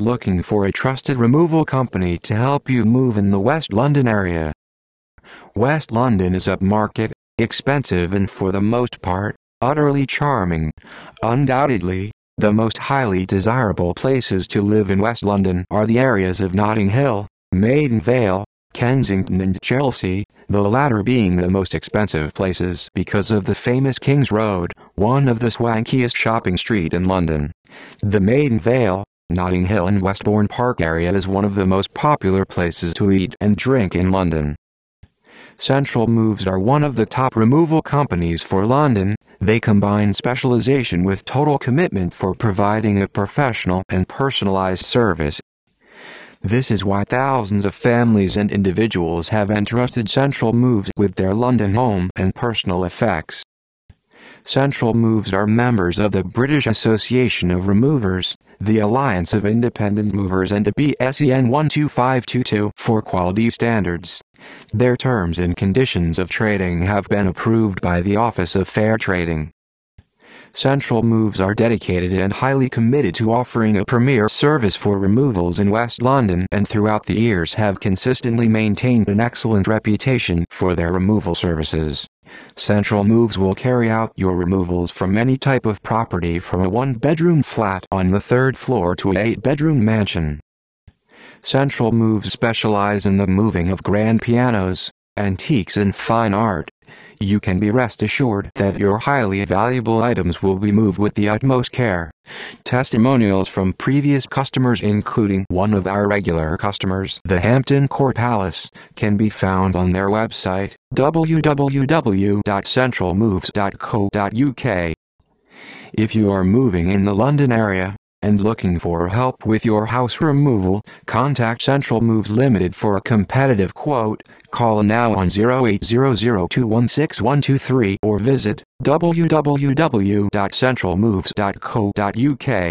Looking for a trusted removal company to help you move in the West London area. West London is upmarket, expensive and for the most part, utterly charming. Undoubtedly, the most highly desirable places to live in West London are the areas of Notting Hill, Maida Vale, Kensington and Chelsea, the latter being the most expensive places because of the famous King's Road, one of the swankiest shopping street in London. The Maida Vale, Notting Hill and Westbourne Park area is one of the most popular places to eat and drink in London. Central Moves are one of the top removal companies for London. They combine specialization with total commitment for providing a professional and personalized service. This is why thousands of families and individuals have entrusted Central Moves with their London home and personal effects. Central Moves are members of the British Association of Removers, the Alliance of Independent Movers and the BSEN 12522 for quality standards. Their terms and conditions of trading have been approved by the Office of Fair Trading. Central Moves are dedicated and highly committed to offering a premier service for removals in West London and throughout the years have consistently maintained an excellent reputation for their removal services. Central Moves will carry out your removals from any type of property from a one-bedroom flat on the third floor to an eight-bedroom mansion. Central Moves specialize in the moving of grand pianos, antiques and fine art you can be rest assured that your highly valuable items will be moved with the utmost care. Testimonials from previous customers including one of our regular customers, the Hampton Court Palace, can be found on their website, www.centralmoves.co.uk. If you are moving in the London area, and looking for help with your house removal, contact Central Moves Limited for a competitive quote. Call now on 0800216123 or visit www.centralmoves.co.uk.